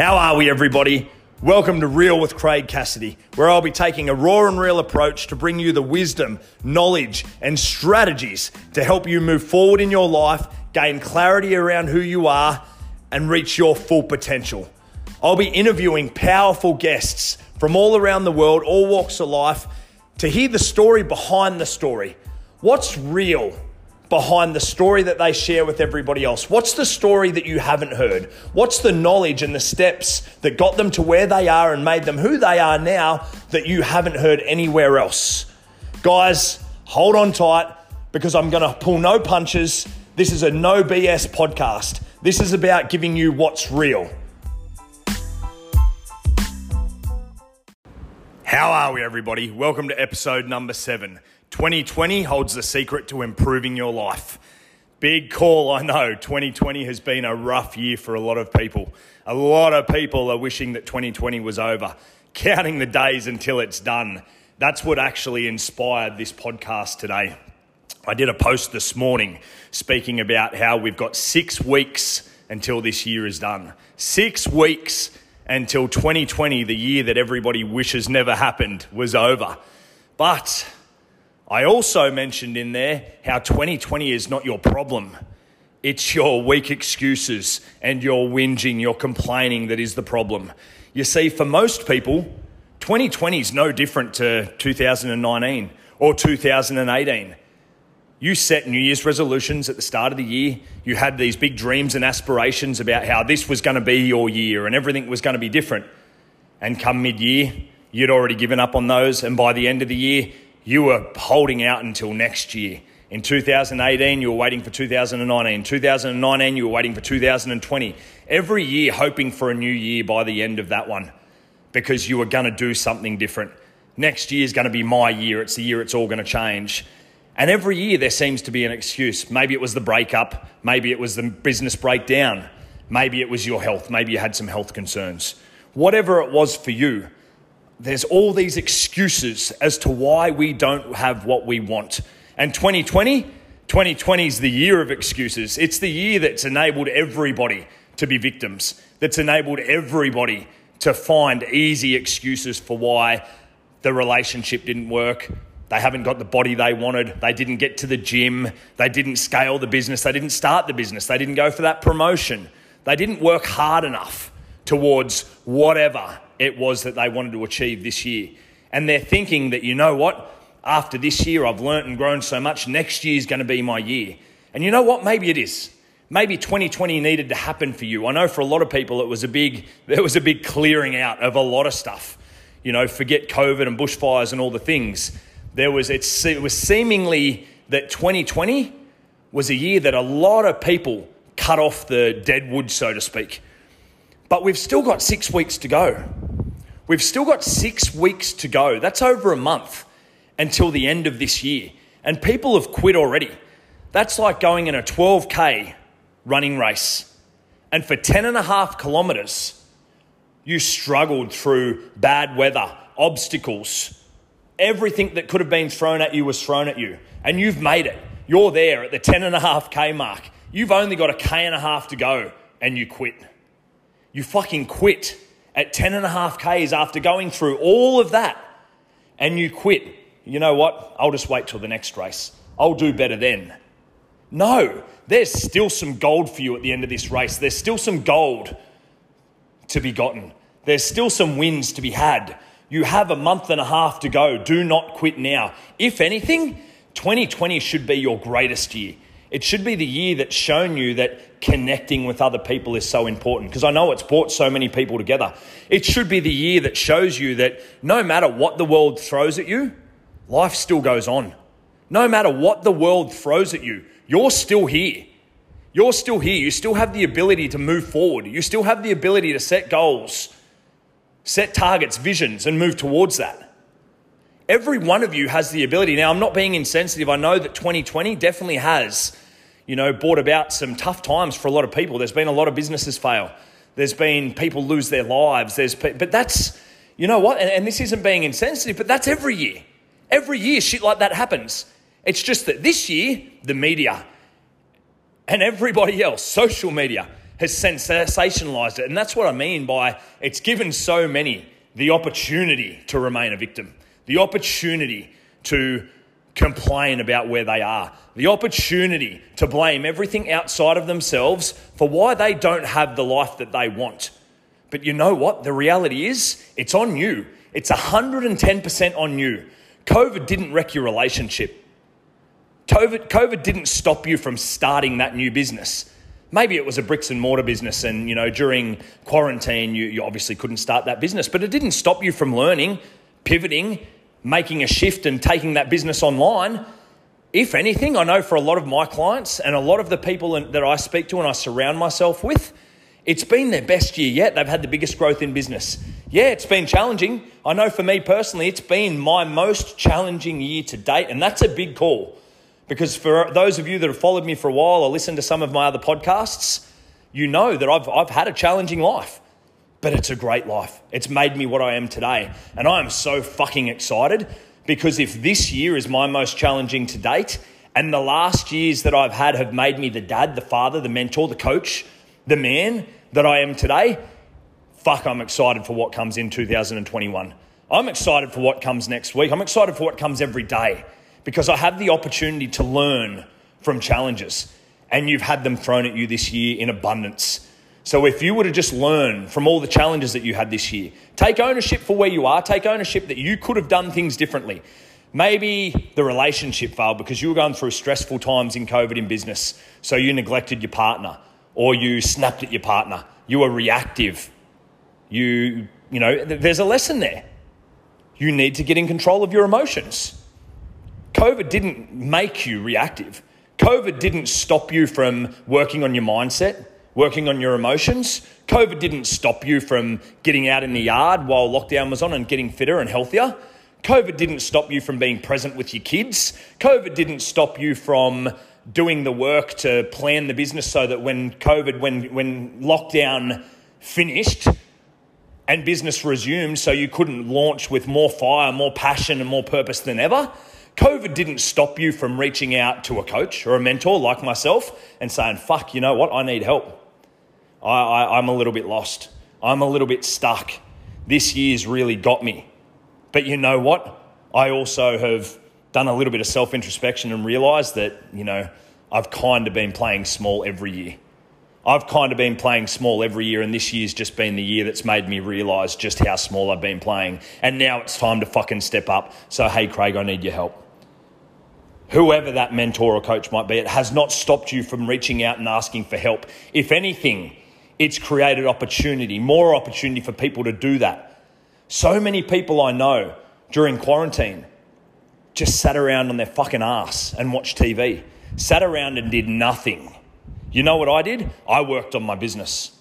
How are we, everybody? Welcome to Real with Craig Cassidy, where I'll be taking a raw and real approach to bring you the wisdom, knowledge, and strategies to help you move forward in your life, gain clarity around who you are, and reach your full potential. I'll be interviewing powerful guests from all around the world, all walks of life, to hear the story behind the story. What's real? Behind the story that they share with everybody else? What's the story that you haven't heard? What's the knowledge and the steps that got them to where they are and made them who they are now that you haven't heard anywhere else? Guys, hold on tight because I'm going to pull no punches. This is a no BS podcast. This is about giving you what's real. How are we, everybody? Welcome to episode number seven. 2020 holds the secret to improving your life. Big call, I know. 2020 has been a rough year for a lot of people. A lot of people are wishing that 2020 was over, counting the days until it's done. That's what actually inspired this podcast today. I did a post this morning speaking about how we've got six weeks until this year is done. Six weeks until 2020, the year that everybody wishes never happened, was over. But I also mentioned in there how 2020 is not your problem. It's your weak excuses and your whinging, your complaining that is the problem. You see, for most people, 2020 is no different to 2019 or 2018. You set New Year's resolutions at the start of the year. You had these big dreams and aspirations about how this was going to be your year and everything was going to be different. And come mid year, you'd already given up on those. And by the end of the year, you were holding out until next year. In 2018, you were waiting for 2019. In 2019, you were waiting for 2020. Every year, hoping for a new year by the end of that one because you were going to do something different. Next year is going to be my year. It's the year it's all going to change. And every year, there seems to be an excuse. Maybe it was the breakup. Maybe it was the business breakdown. Maybe it was your health. Maybe you had some health concerns. Whatever it was for you, there's all these excuses as to why we don't have what we want. And 2020, 2020 is the year of excuses. It's the year that's enabled everybody to be victims, that's enabled everybody to find easy excuses for why the relationship didn't work. They haven't got the body they wanted. They didn't get to the gym. They didn't scale the business. They didn't start the business. They didn't go for that promotion. They didn't work hard enough towards whatever it was that they wanted to achieve this year. And they're thinking that, you know what, after this year I've learnt and grown so much, next year is going to be my year. And you know what, maybe it is. Maybe 2020 needed to happen for you. I know for a lot of people it was a big, there was a big clearing out of a lot of stuff. You know, forget COVID and bushfires and all the things. There was, it's, it was seemingly that 2020 was a year that a lot of people cut off the dead wood, so to speak. But we've still got six weeks to go. We've still got six weeks to go. That's over a month until the end of this year. And people have quit already. That's like going in a 12K running race. And for 10 and a half kilometers, you struggled through bad weather, obstacles. Everything that could have been thrown at you was thrown at you. And you've made it. You're there at the 10 and a half K mark. You've only got a K and a half to go and you quit. You fucking quit at 10 and a half Ks after going through all of that and you quit, you know what? I'll just wait till the next race. I'll do better then. No, there's still some gold for you at the end of this race. There's still some gold to be gotten. There's still some wins to be had. You have a month and a half to go. Do not quit now. If anything, 2020 should be your greatest year. It should be the year that's shown you that connecting with other people is so important because I know it's brought so many people together. It should be the year that shows you that no matter what the world throws at you, life still goes on. No matter what the world throws at you, you're still here. You're still here. You still have the ability to move forward. You still have the ability to set goals, set targets, visions, and move towards that. Every one of you has the ability. Now, I'm not being insensitive. I know that 2020 definitely has you know, brought about some tough times for a lot of people. There's been a lot of businesses fail. There's been people lose their lives. There's, but that's, you know what? And, and this isn't being insensitive, but that's every year. Every year, shit like that happens. It's just that this year, the media and everybody else, social media, has sensationalized it. And that's what I mean by it's given so many the opportunity to remain a victim, the opportunity to complain about where they are, the opportunity to blame everything outside of themselves for why they don't have the life that they want. But you know what? The reality is, it's on you. It's 110% on you. COVID didn't wreck your relationship. COVID, COVID didn't stop you from starting that new business. Maybe it was a bricks and mortar business, and you know during quarantine you, you obviously couldn't start that business, but it didn't stop you from learning, pivoting, making a shift, and taking that business online. If anything, I know for a lot of my clients and a lot of the people that I speak to and I surround myself with, it's been their best year yet. They've had the biggest growth in business. Yeah, it's been challenging. I know for me personally, it's been my most challenging year to date, and that's a big call. Because for those of you that have followed me for a while or listened to some of my other podcasts, you know that I've, I've had a challenging life, but it's a great life. It's made me what I am today. And I am so fucking excited because if this year is my most challenging to date, and the last years that I've had have made me the dad, the father, the mentor, the coach, the man that I am today, fuck, I'm excited for what comes in 2021. I'm excited for what comes next week. I'm excited for what comes every day because I have the opportunity to learn from challenges and you've had them thrown at you this year in abundance. So if you were to just learn from all the challenges that you had this year, take ownership for where you are, take ownership that you could have done things differently. Maybe the relationship failed because you were going through stressful times in COVID in business, so you neglected your partner or you snapped at your partner. You were reactive. You, you know, there's a lesson there. You need to get in control of your emotions. COVID didn't make you reactive. COVID didn't stop you from working on your mindset, working on your emotions. COVID didn't stop you from getting out in the yard while lockdown was on and getting fitter and healthier. COVID didn't stop you from being present with your kids. COVID didn't stop you from doing the work to plan the business so that when COVID, when, when lockdown finished and business resumed, so you couldn't launch with more fire, more passion, and more purpose than ever. COVID didn't stop you from reaching out to a coach or a mentor like myself and saying, fuck, you know what? I need help. I, I, I'm a little bit lost. I'm a little bit stuck. This year's really got me. But you know what? I also have done a little bit of self introspection and realized that, you know, I've kind of been playing small every year. I've kind of been playing small every year, and this year's just been the year that's made me realize just how small I've been playing. And now it's time to fucking step up. So, hey, Craig, I need your help. Whoever that mentor or coach might be, it has not stopped you from reaching out and asking for help. If anything, it's created opportunity, more opportunity for people to do that. So many people I know during quarantine just sat around on their fucking ass and watched TV, sat around and did nothing you know what I did? I worked on my business.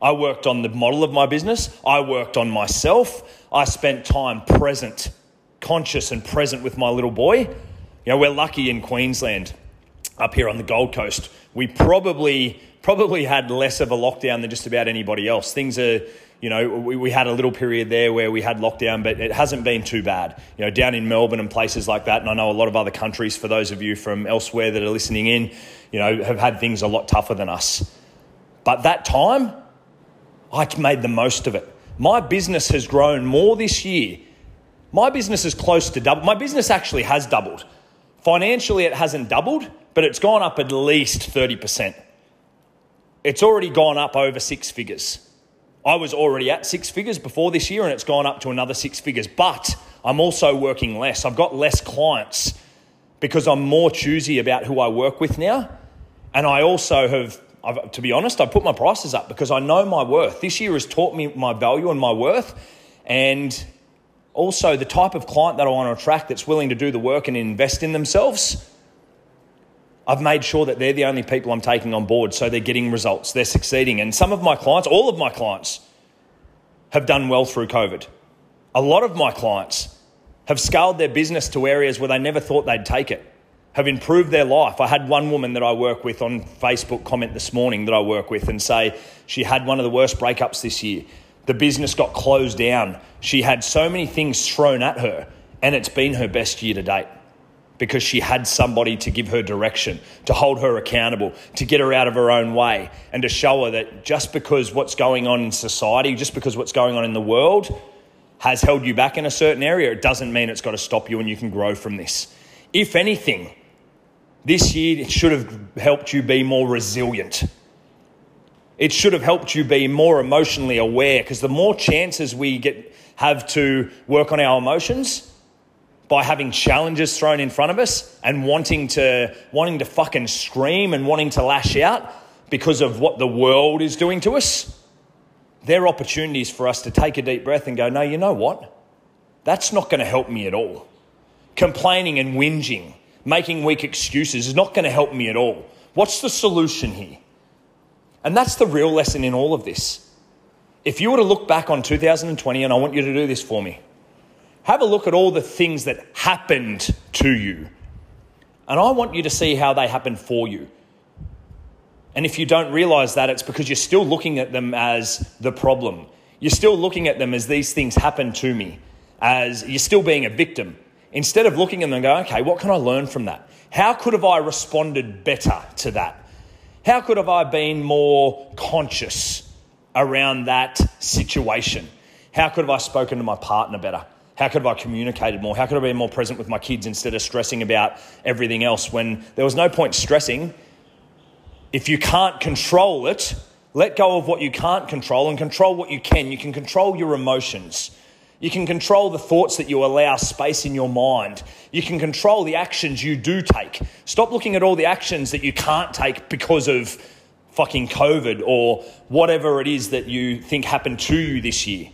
I worked on the model of my business. I worked on myself. I spent time present, conscious and present with my little boy. You know, we're lucky in Queensland, up here on the Gold Coast. We probably probably had less of a lockdown than just about anybody else. Things are you know, we, we had a little period there where we had lockdown, but it hasn't been too bad. You know, down in Melbourne and places like that, and I know a lot of other countries, for those of you from elsewhere that are listening in, you know, have had things a lot tougher than us. But that time, I made the most of it. My business has grown more this year. My business is close to double. My business actually has doubled. Financially, it hasn't doubled, but it's gone up at least 30%. It's already gone up over six figures. I was already at six figures before this year and it's gone up to another six figures. But I'm also working less. I've got less clients because I'm more choosy about who I work with now. And I also have, I've, to be honest, I've put my prices up because I know my worth. This year has taught me my value and my worth. And also the type of client that I want to attract that's willing to do the work and invest in themselves I've made sure that they're the only people I'm taking on board so they're getting results, they're succeeding. And some of my clients, all of my clients, have done well through COVID. A lot of my clients have scaled their business to areas where they never thought they'd take it, have improved their life. I had one woman that I work with on Facebook comment this morning that I work with and say she had one of the worst breakups this year. The business got closed down. She had so many things thrown at her, and it's been her best year to date because she had somebody to give her direction, to hold her accountable, to get her out of her own way, and to show her that just because what's going on in society, just because what's going on in the world has held you back in a certain area, it doesn't mean it's got to stop you and you can grow from this. If anything, this year it should have helped you be more resilient. It should have helped you be more emotionally aware because the more chances we get have to work on our emotions, by having challenges thrown in front of us and wanting to wanting to fucking scream and wanting to lash out because of what the world is doing to us. They're opportunities for us to take a deep breath and go, no, you know what? That's not going to help me at all. Complaining and whinging, making weak excuses is not going to help me at all. What's the solution here? And that's the real lesson in all of this. If you were to look back on 2020, and I want you to do this for me, have a look at all the things that happened to you. And I want you to see how they happened for you. And if you don't realize that, it's because you're still looking at them as the problem. You're still looking at them as these things happened to me, as you're still being a victim. Instead of looking at them and going, okay, what can I learn from that? How could have I responded better to that? How could have I been more conscious around that situation? How could have I spoken to my partner better? How could have I communicated more? How could I be more present with my kids instead of stressing about everything else when there was no point stressing? If you can't control it, let go of what you can't control and control what you can. You can control your emotions. You can control the thoughts that you allow space in your mind. You can control the actions you do take. Stop looking at all the actions that you can't take because of fucking COVID or whatever it is that you think happened to you this year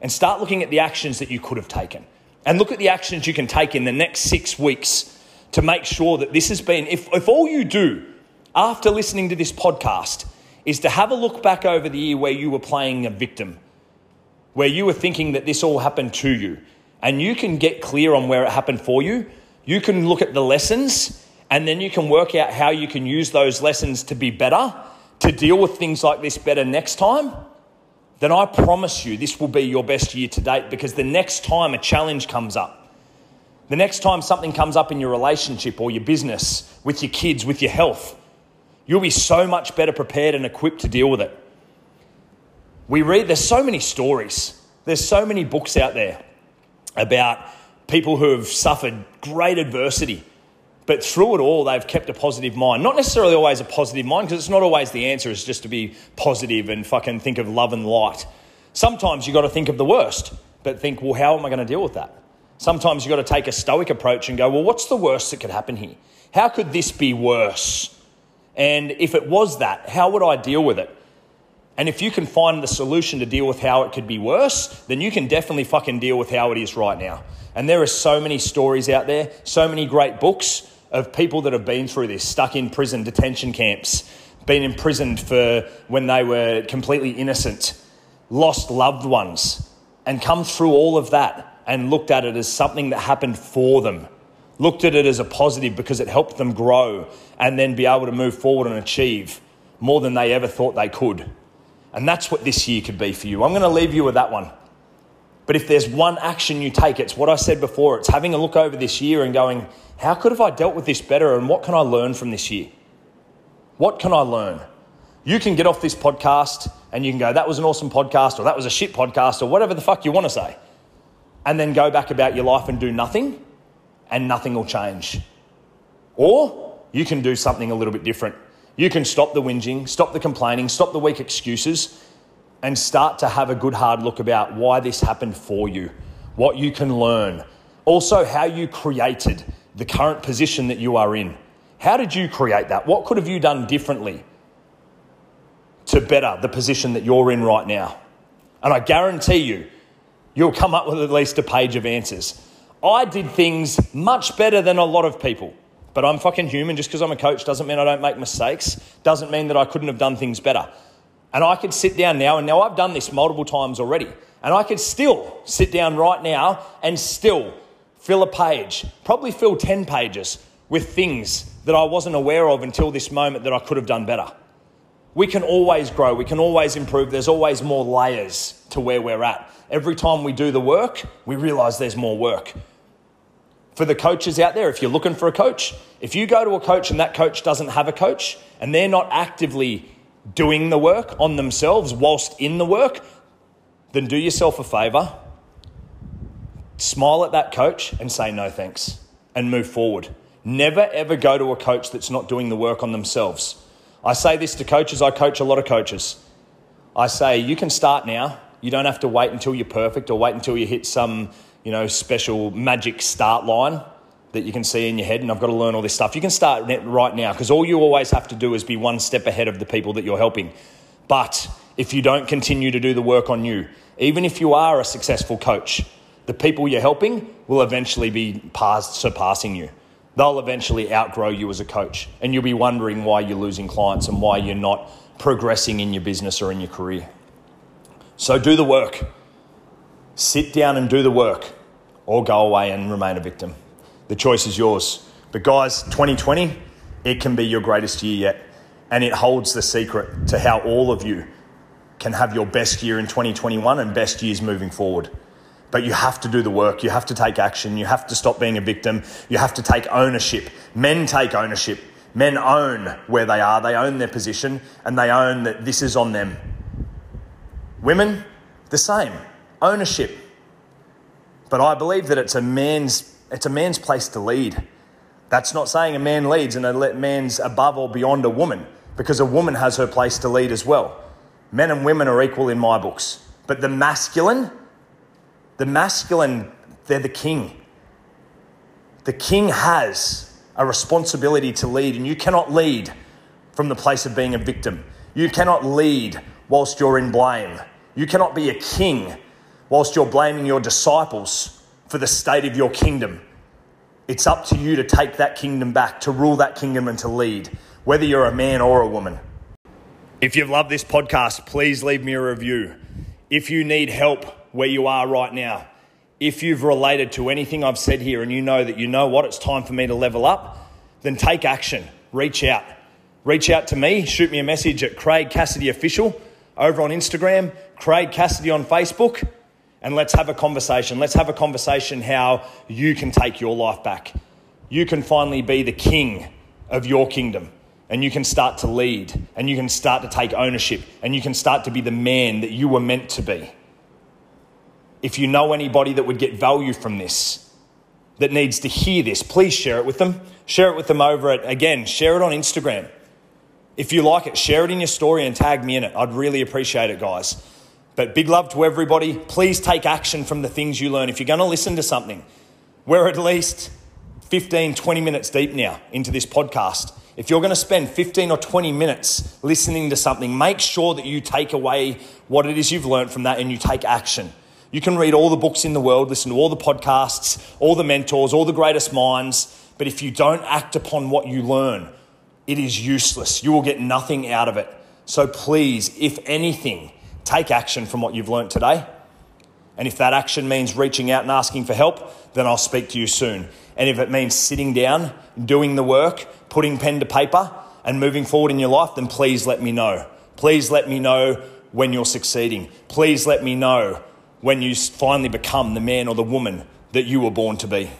and start looking at the actions that you could have taken. And look at the actions you can take in the next six weeks to make sure that this has been, if, if all you do after listening to this podcast is to have a look back over the year where you were playing a victim, where you were thinking that this all happened to you, and you can get clear on where it happened for you, you can look at the lessons and then you can work out how you can use those lessons to be better, to deal with things like this better next time then I promise you this will be your best year to date because the next time a challenge comes up, the next time something comes up in your relationship or your business, with your kids, with your health, you'll be so much better prepared and equipped to deal with it. We read, there's so many stories, there's so many books out there about people who have suffered great adversity but through it all, they've kept a positive mind. Not necessarily always a positive mind, because it's not always the answer is just to be positive and fucking think of love and light. Sometimes you've got to think of the worst, but think, well, how am I going to deal with that? Sometimes you've got to take a stoic approach and go, well, what's the worst that could happen here? How could this be worse? And if it was that, how would I deal with it? And if you can find the solution to deal with how it could be worse, then you can definitely fucking deal with how it is right now. And there are so many stories out there, so many great books of people that have been through this, stuck in prison, detention camps, been imprisoned for when they were completely innocent, lost loved ones, and come through all of that and looked at it as something that happened for them. Looked at it as a positive because it helped them grow and then be able to move forward and achieve more than they ever thought they could. And that's what this year could be for you. I'm going to leave you with that one. But if there's one action you take, it's what I said before. It's having a look over this year and going, how could have I dealt with this better and what can I learn from this year? What can I learn? You can get off this podcast and you can go, that was an awesome podcast or that was a shit podcast or whatever the fuck you want to say. And then go back about your life and do nothing and nothing will change. Or you can do something a little bit different. You can stop the whinging, stop the complaining, stop the weak excuses, and start to have a good hard look about why this happened for you, what you can learn, also how you created the current position that you are in. How did you create that? What could have you done differently to better the position that you're in right now? And I guarantee you, you'll come up with at least a page of answers. I did things much better than a lot of people, but I'm fucking human. Just because I'm a coach doesn't mean I don't make mistakes, doesn't mean that I couldn't have done things better. And I could sit down now, and now I've done this multiple times already, and I could still sit down right now and still fill a page, probably fill 10 pages with things that I wasn't aware of until this moment that I could have done better. We can always grow, we can always improve. There's always more layers to where we're at. Every time we do the work, we realize there's more work. For the coaches out there, if you're looking for a coach, if you go to a coach and that coach doesn't have a coach and they're not actively doing the work on themselves whilst in the work, then do yourself a favor, smile at that coach and say no thanks and move forward. Never ever go to a coach that's not doing the work on themselves. I say this to coaches, I coach a lot of coaches. I say, you can start now. You don't have to wait until you're perfect or wait until you hit some, you know, special magic start line that you can see in your head and I've got to learn all this stuff. You can start right now because all you always have to do is be one step ahead of the people that you're helping. But if you don't continue to do the work on you, even if you are a successful coach, the people you're helping will eventually be past surpassing you. They'll eventually outgrow you as a coach and you'll be wondering why you're losing clients and why you're not progressing in your business or in your career. So do the work. Sit down and do the work or go away and remain a victim. The choice is yours. But guys, 2020, it can be your greatest year yet. And it holds the secret to how all of you can have your best year in 2021 and best years moving forward. But you have to do the work. You have to take action. You have to stop being a victim. You have to take ownership. Men take ownership. Men own where they are, they own their position, and they own that this is on them. Women, the same ownership. But I believe that it's a man's it's a man's place to lead. That's not saying a man leads and a man's above or beyond a woman, because a woman has her place to lead as well. Men and women are equal in my books. But the masculine, the masculine, they're the king. The king has a responsibility to lead, and you cannot lead from the place of being a victim. You cannot lead whilst you're in blame. You cannot be a king whilst you're blaming your disciples for the state of your kingdom. It's up to you to take that kingdom back, to rule that kingdom and to lead, whether you're a man or a woman. If you've loved this podcast, please leave me a review. If you need help where you are right now, if you've related to anything I've said here and you know that you know what, it's time for me to level up, then take action. Reach out. Reach out to me, shoot me a message at Craig Cassidy Official over on Instagram, Craig Cassidy on Facebook and let's have a conversation. Let's have a conversation how you can take your life back. You can finally be the king of your kingdom and you can start to lead and you can start to take ownership and you can start to be the man that you were meant to be. If you know anybody that would get value from this, that needs to hear this, please share it with them. Share it with them over at, again, share it on Instagram. If you like it, share it in your story and tag me in it. I'd really appreciate it, guys. But big love to everybody. Please take action from the things you learn. If you're going to listen to something, we're at least 15, 20 minutes deep now into this podcast. If you're going to spend 15 or 20 minutes listening to something, make sure that you take away what it is you've learned from that and you take action. You can read all the books in the world, listen to all the podcasts, all the mentors, all the greatest minds, but if you don't act upon what you learn, it is useless. You will get nothing out of it. So please, if anything, take action from what you've learnt today. And if that action means reaching out and asking for help, then I'll speak to you soon. And if it means sitting down, doing the work, putting pen to paper, and moving forward in your life, then please let me know. Please let me know when you're succeeding. Please let me know when you finally become the man or the woman that you were born to be.